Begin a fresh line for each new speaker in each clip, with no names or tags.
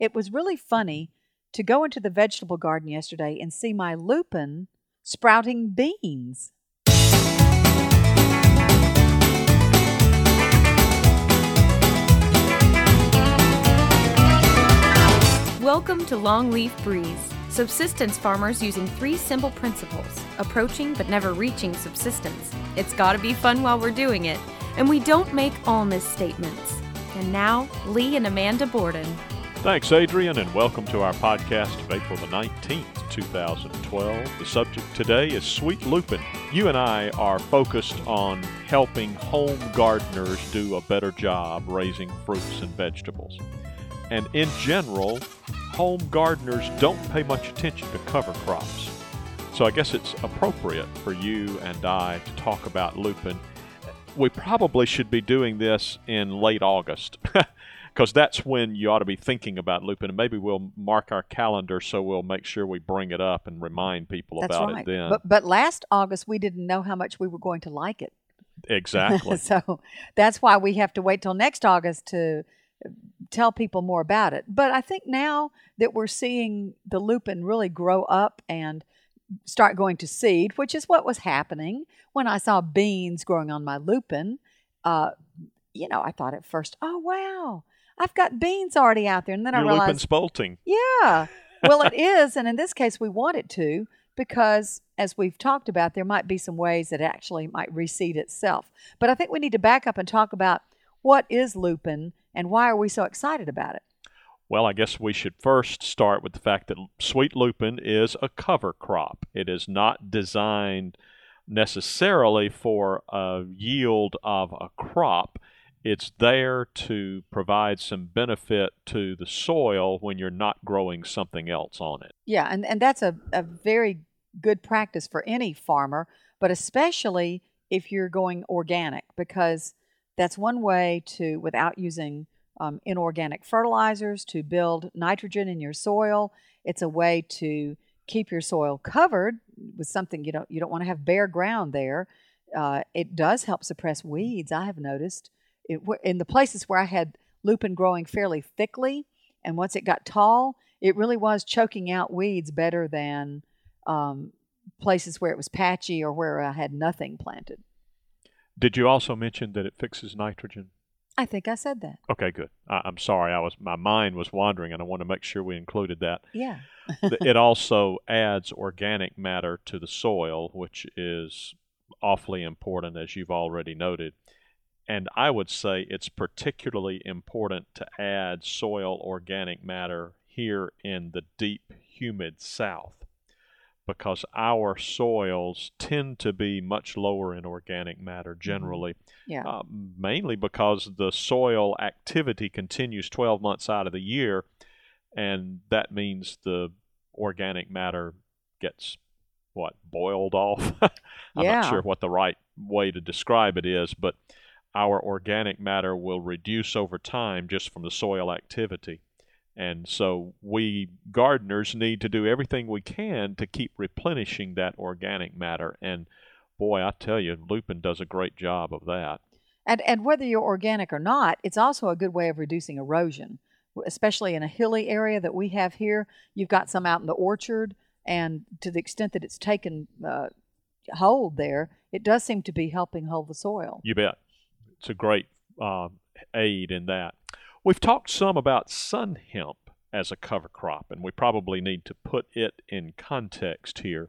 It was really funny to go into the vegetable garden yesterday and see my lupin sprouting beans.
Welcome to Longleaf Breeze, subsistence farmers using three simple principles approaching but never reaching subsistence. It's gotta be fun while we're doing it, and we don't make all misstatements. And now, Lee and Amanda Borden.
Thanks, Adrian, and welcome to our podcast of April the 19th, 2012. The subject today is sweet lupin. You and I are focused on helping home gardeners do a better job raising fruits and vegetables. And in general, home gardeners don't pay much attention to cover crops. So I guess it's appropriate for you and I to talk about lupin. We probably should be doing this in late August. because that's when you ought to be thinking about lupin. And maybe we'll mark our calendar so we'll make sure we bring it up and remind people
That's
about
right.
it then.
But, but last August, we didn't know how much we were going to like it.
exactly.
so that's why we have to wait till next August to uh, tell people more about it. But I think now that we're seeing the lupin really grow up and start going to seed, which is what was happening when I saw beans growing on my lupin. Uh, you know, I thought at first, oh wow, I've got beans already out there, and then
Your
I realized,
spolting.
yeah. Well, it is, and in this case, we want it to because, as we've talked about, there might be some ways that it actually might reseed itself. But I think we need to back up and talk about what is lupin and why are we so excited about it.
Well, I guess we should first start with the fact that sweet lupin is a cover crop. It is not designed necessarily for a yield of a crop. It's there to provide some benefit to the soil when you're not growing something else on it.
Yeah, and, and that's a, a very good practice for any farmer, but especially if you're going organic, because that's one way to, without using um, inorganic fertilizers, to build nitrogen in your soil. It's a way to keep your soil covered with something you don't you don't want to have bare ground there. Uh, it does help suppress weeds. I have noticed it, in the places where I had lupin growing fairly thickly, and once it got tall, it really was choking out weeds better than um, places where it was patchy or where I had nothing planted.
Did you also mention that it fixes nitrogen?
I think I said that.
Okay, good. I, I'm sorry, I was my mind was wandering, and I want to make sure we included that.
Yeah.
it also adds organic matter to the soil, which is awfully important, as you've already noted. And I would say it's particularly important to add soil organic matter here in the deep, humid South because our soils tend to be much lower in organic matter generally.
Yeah.
Uh, mainly because the soil activity continues 12 months out of the year, and that means the organic matter gets what boiled off. I'm
Yeah.
not sure what the right way to describe it is, but our organic matter will reduce over time just from the soil activity. And so we gardeners need to do everything we can to keep replenishing that organic matter. And boy, I tell you, lupin does a great job of that.
And and whether you're organic or not, it's also a good way of reducing erosion, especially in a hilly area that we have here. You've got some out in the orchard, and to the extent that it's taken uh, hold there, it does seem to be helping hold the soil.
You bet. It's a great um, aid in that. We've talked some about sun hemp as a cover crop, and we probably need to put it in context here.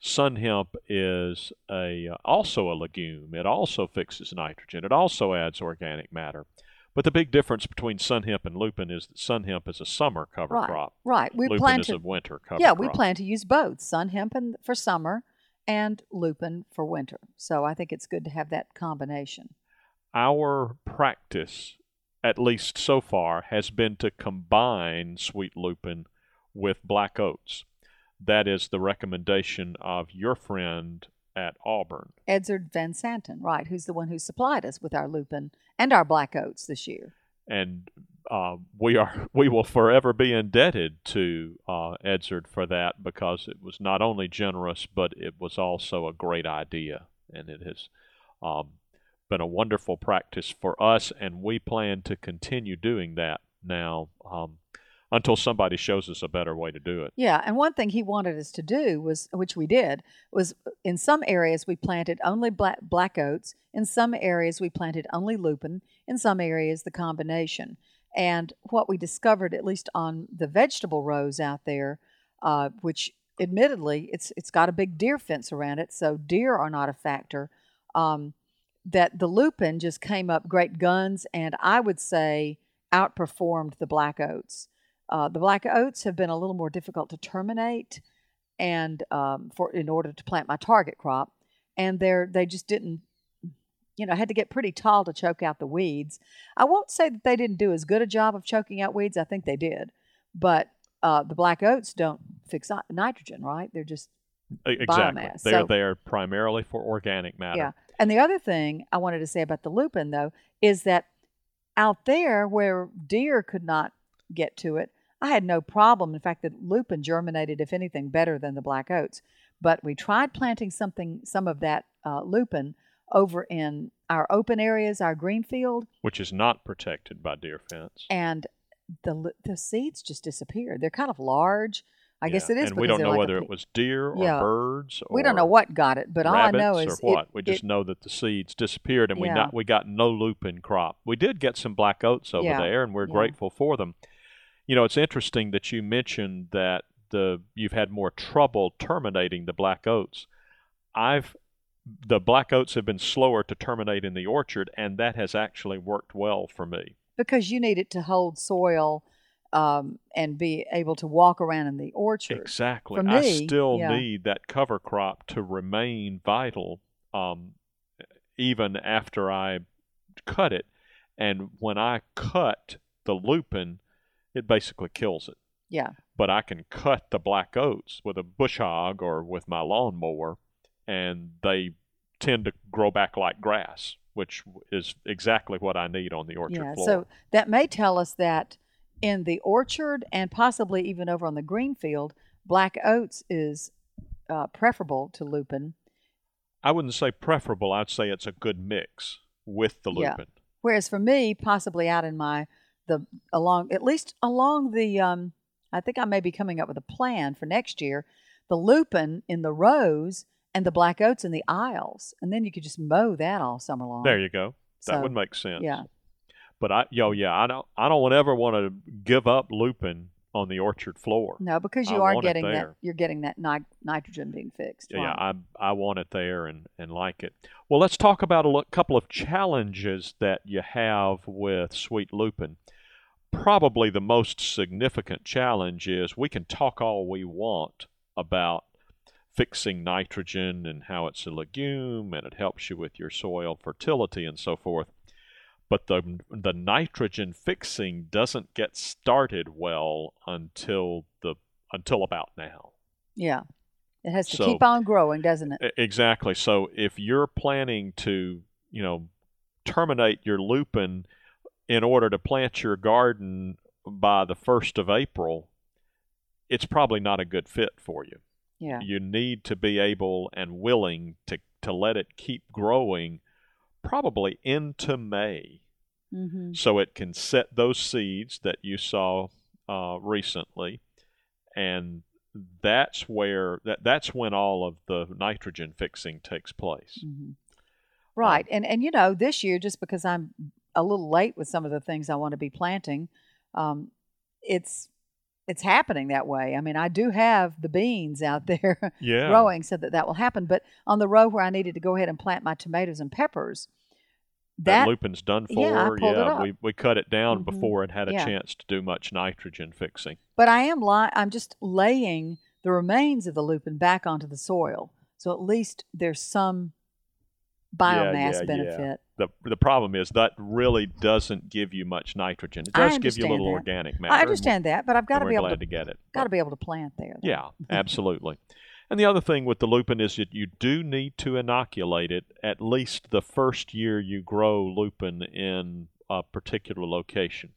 Sun hemp is a uh, also a legume. It also fixes nitrogen. It also adds organic matter. But the big difference between sun hemp and lupin is that sun hemp is a summer cover
Right,
crop.
right. We
lupin
plan
is
to
a winter cover
yeah,
crop.
we plan to use both sun hemp and- for summer and lupin for winter. So I think it's good to have that combination.
Our practice, at least so far, has been to combine sweet lupin with black oats. That is the recommendation of your friend at Auburn.
Edzard Van Santen, right, who's the one who supplied us with our lupin and our black oats this year.
And uh, we are we will forever be indebted to uh, Edzard for that because it was not only generous, but it was also a great idea, and it has um, been a wonderful practice for us, and we plan to continue doing that. Now, um, until somebody shows us a better way to do it.
Yeah, and one thing he wanted us to do was, which we did, was in some areas we planted only black, black oats. In some areas we planted only lupin. In some areas the combination. And what we discovered, at least on the vegetable rows out there, uh, which admittedly it's it's got a big deer fence around it, so deer are not a factor. Um, that the lupin just came up great guns, and I would say outperformed the black oats. Uh, the black oats have been a little more difficult to terminate, and um, for in order to plant my target crop, and they're they just didn't, you know, had to get pretty tall to choke out the weeds. I won't say that they didn't do as good a job of choking out weeds. I think they did, but uh, the black oats don't fix nitrogen, right? They're just
exactly.
Biomass.
They're
So-
there primarily for organic matter.
Yeah. And the other thing I wanted to say about the lupin, though, is that out there where deer could not get to it, I had no problem. In fact, the lupin germinated, if anything, better than the black oats. But we tried planting something, some of that uh, lupin over in our open areas, our green field,
Which is not protected by deer fence.
and the the seeds just disappeared. They're kind of large. I guess
Yeah,
it is.
And we don't know
like pe-
it was deer or
Yeah.
birds. Or
We don't know what got it, but all I know is
or what.
it,
we just
it-
know that the seeds disappeared, and we not we got no lupin crop. We did get some black oats over
Yeah,
there, and we're
yeah.
grateful for them. You know, it's interesting that you mentioned that the you've had more trouble terminating the black oats. I've the black oats have been slower to terminate in the orchard, and that has actually worked well for me.
because you need it to hold soil um, and be able to walk around in the orchard.
Exactly.
For
I still
yeah.
need that cover crop to remain vital um, even after I cut it. And when I cut the lupin, it basically kills it.
Yeah,
But I can cut the black oats with a bush hog or with my lawnmower, and they tend to grow back like grass, which is exactly what I need on the orchard
yeah.
floor.
So that may tell us that in the orchard and possibly even over on the green field, black oats is uh, preferable to lupin.
I wouldn't say preferable. I'd say it's a good mix with the
Yeah.
lupin.
Whereas for me, possibly out in my the along at least along the um, I think I may be coming up with a plan for next year. The lupin in the rows and the black oats in the aisles, and then you could just mow that all summer long.
There you go. That
So,
would make sense.
yeah.
But I, yo, yeah, I don't, I don't ever want to give up lupin on the orchard floor.
No, because
I
you are getting that you're getting that ni- nitrogen being fixed.
Yeah,
right.
I, I want it there and, and like it. Well, let's talk about a lo- couple of challenges that you have with sweet lupin. Probably the most significant challenge is we can talk all we want about fixing nitrogen and how it's a legume and it helps you with your soil fertility and so forth. But the the nitrogen fixing doesn't get started well until the until about now.
yeah. It has to
So-
keep on growing, doesn't it?
Exactly. So if you're planning to, you know, terminate your lupin in order to plant your garden by the 1st of April, it's probably not a good fit for you.
Yeah.
You need to be able and willing to, to let it keep growing probably into May
Mm-hmm.
so it can set those seeds that you saw uh, recently and that's where that, that's when all of the nitrogen fixing takes place
hmm Right. and and you know, this year just because I'm a little late with some of the things I want to be planting, um, it's it's happening that way. I mean, I do have the beans out there
yeah
growing so that that will happen. But on the row where I needed to go ahead and plant my tomatoes and peppers,
that,
that
lupin's done for
Yeah, I pulled it up.
we, we cut it down
Mhm.
before it had a
Yeah.
chance to do much nitrogen fixing
But I am li- I'm just laying the remains of the lupin back onto the soil, so at least there's some biomass
yeah, yeah.
benefit.
the the problem is that really doesn't give you much nitrogen it does give you a little
that.
organic matter
I understand that, but I've got to be able to,
to get it
got to be able to plant there. though.
Yeah, absolutely. And the other thing with the lupin is that you do need to inoculate it at least the first year you grow lupin in a particular location.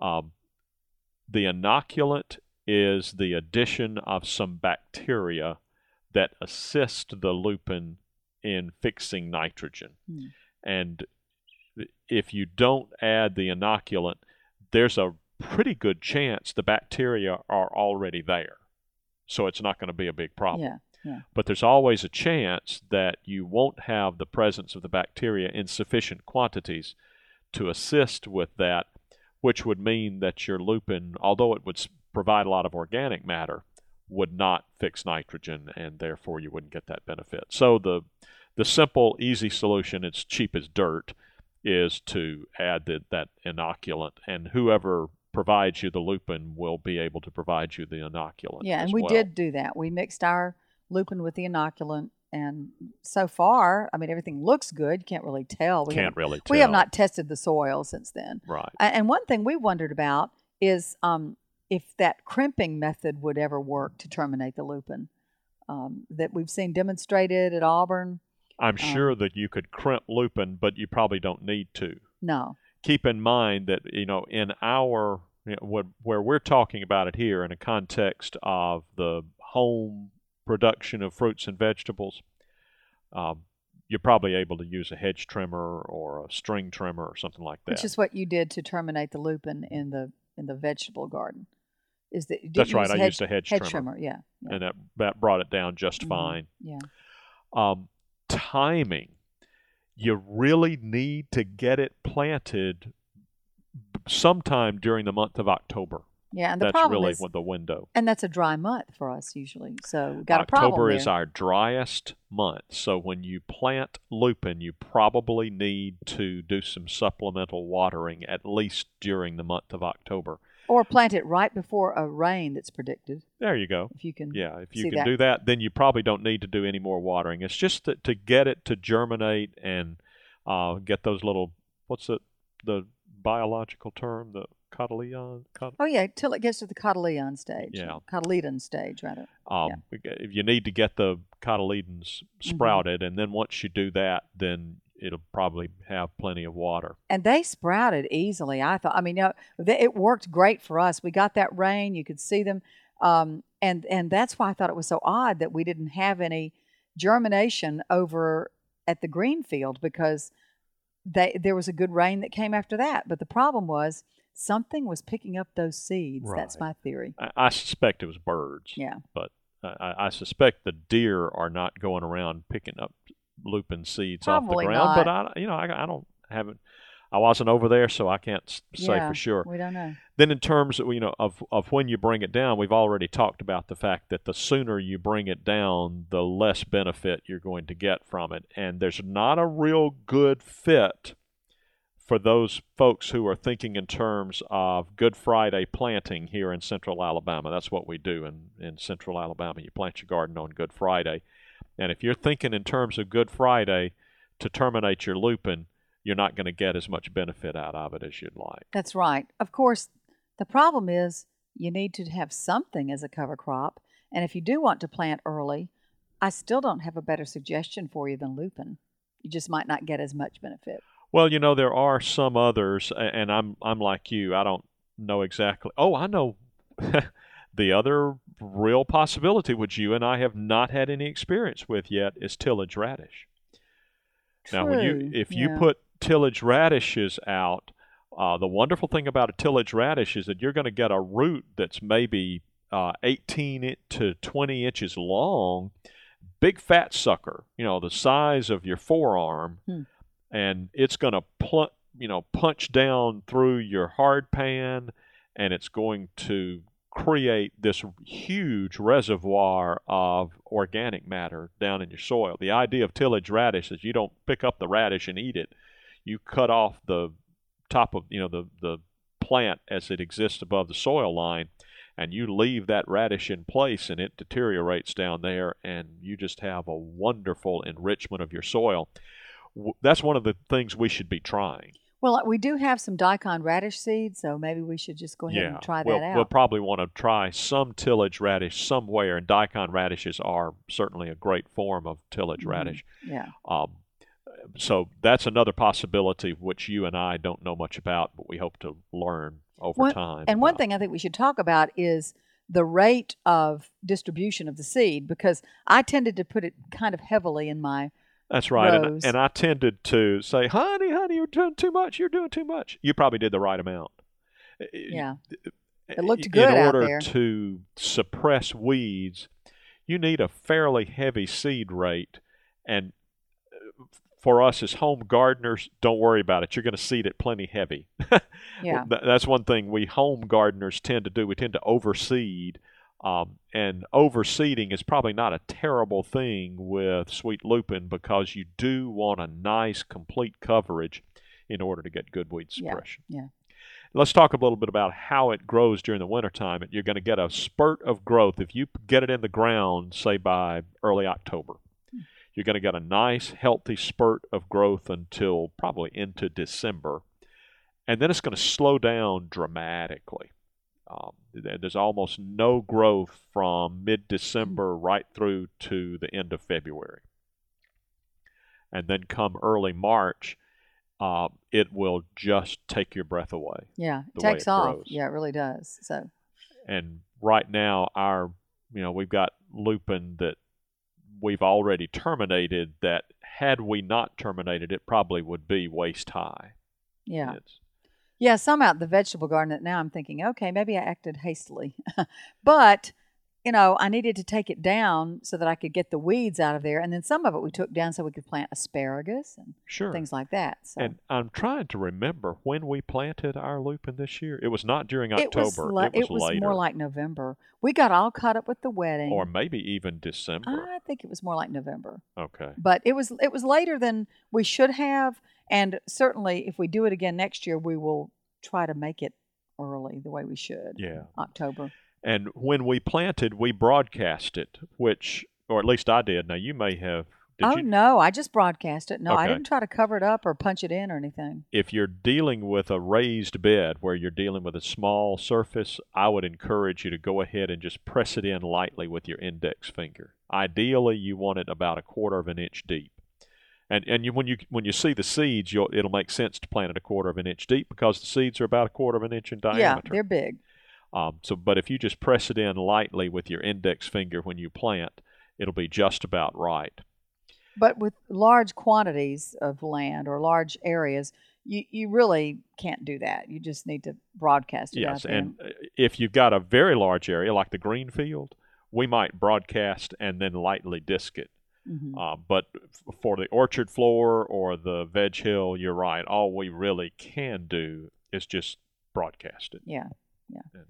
Um, the inoculant is the addition of some bacteria that assist the lupin in fixing nitrogen.
Hmm.
And if you don't add the inoculant, there's a pretty good chance the bacteria are already there. So it's not going to be a big problem.
Yeah.
But there's always a chance that you won't have the presence of the bacteria in sufficient quantities to assist with that, which would mean that your lupin, although it would provide a lot of organic matter, would not fix nitrogen, and therefore you wouldn't get that benefit. So the the simple, easy solution, it's cheap as dirt, is to add the, that inoculant, and whoever provides you the lupin will be able to provide you the inoculant.
Yeah, and we
well.
did do that. We mixed our lupin with the inoculant, and so far, I mean, everything looks good. You can't really tell. We
Can't really tell.
We have not tested the soil since then.
Right.
And one thing we wondered about is um, if that crimping method would ever work to terminate the lupin um, that we've seen demonstrated at Auburn.
I'm
Um,
sure that you could crimp lupin, but you probably don't need to.
No.
Keep in mind that you know in our you know, what, where we're talking about it here in a context of the home production of fruits and vegetables, um, you're probably able to use a hedge trimmer or a string trimmer or something like that.
Which is what you did to terminate the lupin in the in the vegetable garden. Is that
That's right. I
hedge,
used a hedge,
hedge
trimmer,
trimmer? Yeah. yeah.
and that that brought it down just
Mhm.
fine.
Yeah.
um, timing. You really need to get it planted sometime during the month of October.
Yeah. And the
That's
problem
really
is,
what the window.
and that's a dry month for us usually. So got
October
a problem
is our driest month. So when you plant lupin, you probably need to do some supplemental watering at least during the month of October.
Or plant it right before a rain that's predicted.
There you go.
If you can.
Yeah, if you can
that.
do that, then you probably don't need to do any more watering. It's just to, to get it to germinate and uh, get those little what's it the biological term the cotyledon. Cot-
Oh yeah, till it gets to the cotyledon stage.
Yeah.
Cotyledon stage rather.
um, if You need to get the cotyledons
Mm-hmm.
sprouted, and then once you do that, then it'll probably have plenty of water.
And they sprouted easily. I thought. I mean, you know, they, it worked great for us. We got that rain. You could see them, um, and and that's why I thought it was so odd that we didn't have any germination over at the green field because they there was a good rain that came after that. But the problem was something was picking up those seeds. That's my theory.
I, I suspect it was birds.
Yeah.
but I, I suspect the deer are not going around picking up lupin seeds
Probably
off the ground. But. I, you know, I, I don't haven't. I wasn't over there, so I can't say
Yeah,
for sure.
We don't know.
Then, in terms of you know of of when you bring it down, we've already talked about the fact that the sooner you bring it down, the less benefit you're going to get from it, and there's not a real good fit for those folks who are thinking in terms of Good Friday planting here in Central Alabama. That's what we do in in Central Alabama. You plant your garden on Good Friday, and if you're thinking in terms of Good Friday to terminate your lupin, you're not going to get as much benefit out of it as you'd like.
That's right. Of course, the problem is you need to have something as a cover crop. And if you do want to plant early, I still don't have a better suggestion for you than lupin. You just might not get as much benefit.
Well, you know there are some others, and I'm I'm like you. I don't know exactly. Oh, I know. the other real possibility, which you and I have not had any experience with yet, is tillage radish. Now, when you
True,
if you put tillage radishes out, uh, the wonderful thing about a tillage radish is that you're going to get a root that's maybe uh, 18 to 20 inches long, big fat sucker, you know, the size of your forearm,
Hmm.
and it's going to pl- you know punch down through your hard pan, and it's going to create this huge reservoir of organic matter down in your soil. The idea of tillage radish is you don't pick up the radish and eat it. You cut off the top of you know the the plant as it exists above the soil line and you leave that radish in place and it deteriorates down there and you just have a wonderful enrichment of your soil. That's one of the things we should be trying.
Well, we do have some daikon radish seeds, so maybe we should just go ahead
yeah,
and try
we'll,
that out.
we'll probably want to try some tillage radish somewhere, and daikon radishes are certainly a great form of tillage
Mhm.
radish.
yeah.
Um, so that's another possibility which you and I don't know much about, but we hope to learn over
One-
time.
And one thing I think we should talk about is the rate of distribution of the seed because I tended to put it kind of heavily in my
That's right. And, and I tended to say, honey, honey, you're doing too much. You're doing too much. You probably did the right amount.
Yeah. It looked good
in order to suppress weeds, you need a fairly heavy seed rate. And uh, for us as home gardeners, don't worry about it. You're going to seed it plenty heavy.
Yeah.
That's one thing we home gardeners tend to do. We tend to overseed. Um, and overseeding is probably not a terrible thing with sweet lupin because you do want a nice complete coverage in order to get good weed
Yeah,
suppression.
yeah.
Let's talk a little bit about how it grows during the wintertime. You're going to get a spurt of growth if you get it in the ground, say by early October. You're going to get a nice, healthy spurt of growth until probably into December. And then it's going to slow down dramatically. Um, there's almost no growth from mid December right through to the end of February. And then come early March, uh, it will just take your breath away.
Yeah. It takes
it
off.
grows.
Yeah, it really does. So,
and right now our you know we've got lupin that we've already terminated that had we not terminated it probably would be waist high
yeah.
It's-
Yeah, out the vegetable garden that now I'm thinking, okay, maybe I acted hastily. but, you know, I needed to take it down so that I could get the weeds out of there. And then some of it we took down so we could plant asparagus and
sure
things like that. So
and i'm trying to remember when we planted our lupin this year it was not during October.
it was, le-
it was, later
more like November. We got all caught up with the wedding.
or maybe even december
I think it was more like November.
okay
But it was it was later than we should have and certainly if we do it again next year we will try to make it early the way we should.
yeah
October.
And when we planted we broadcast it which or at least i did now you may have did
oh
you
no, I just broadcast it. No, I didn't try to cover it up or punch it in or anything.
if you're dealing with a raised bed where you're dealing with a small surface, I would encourage you to go ahead and just press it in lightly with your index finger. Ideally, you want it about a quarter of an inch deep. And and you, when you when you see the seeds, you'll, it'll make sense to plant it a quarter of an inch deep because the seeds are about a quarter of an inch in diameter.
Yeah, they're big.
Um, so, but if you just press it in lightly with your index finger when you plant, it'll be just about right.
But with large quantities of land or large areas, you, you really can't do that. You just need to broadcast it out
Yes,
there.
and uh, if you've got a very large area like the green field, we might broadcast and then lightly disc it.
Mhm.
Uh, but f- for the orchard floor or the veg hill, you're right. All we really can do is just broadcast it.
yeah.
And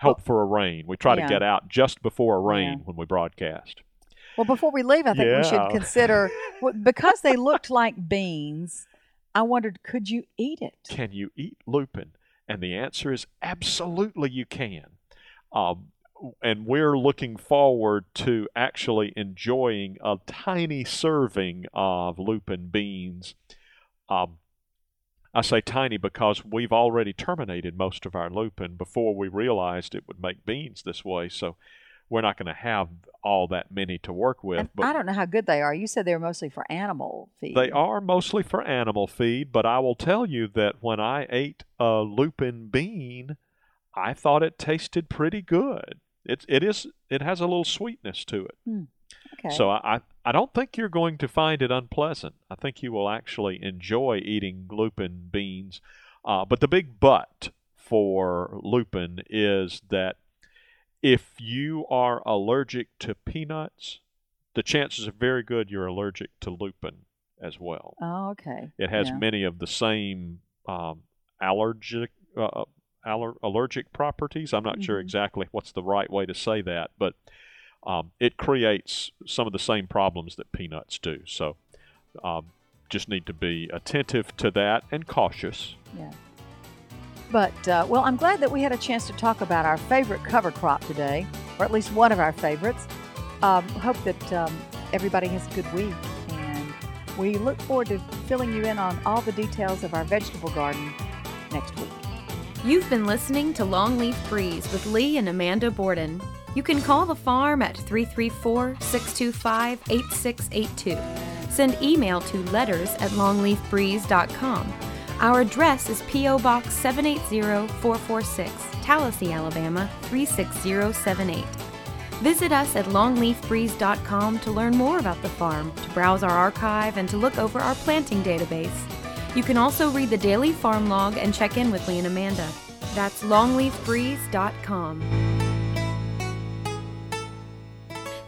hope for a rain. We try
Yeah.
to get out just before a rain
Yeah.
when we broadcast.
Well, before we leave, I think we should consider because they looked like beans. I wondered, could you eat it?
Can you eat lupin? And the answer is absolutely you can. Um, and we're looking forward to actually enjoying a tiny serving of lupin beans. Um, I say tiny because we've already terminated most of our lupin before we realized it would make beans this way. So we're not going to have all that many to work with.
And
but
I don't know how good they are. You said they were mostly for animal feed.
they are mostly for animal feed, but I will tell you that when I ate a lupin bean, I thought it tasted pretty good. It it is it has a little sweetness to it. Hmm.
Okay.
So I, I don't think you're going to find it unpleasant. I think you will actually enjoy eating lupin beans. Uh, but the big but for lupin is that if you are allergic to peanuts, the chances are very good you're allergic to lupin as well.
oh, okay.
It has
Yeah.
many of the same um, allergic uh, aller- allergic properties. I'm not sure
Mhm.
exactly what's the right way to say that, but um, it creates some of the same problems that peanuts do. So um, just need to be attentive to that and cautious.
Yeah. But, uh, well, I'm glad that we had a chance to talk about our favorite cover crop today, or at least one of our favorites. Um, hope that um, everybody has a good week, and we look forward to filling you in on all the details of our vegetable garden next week.
You've been listening to Longleaf Breeze with Lee and Amanda Borden. You can call the farm at 334 625 8682. Send email to letters at longleafbreeze.com. Our address is P.O. Box 780446, Tallassee, Alabama 36078. Visit us at longleafbreeze.com to learn more about the farm, to browse our archive, and to look over our planting database. You can also read the daily farm log and check in with Lee and Amanda. That's longleafbreeze.com.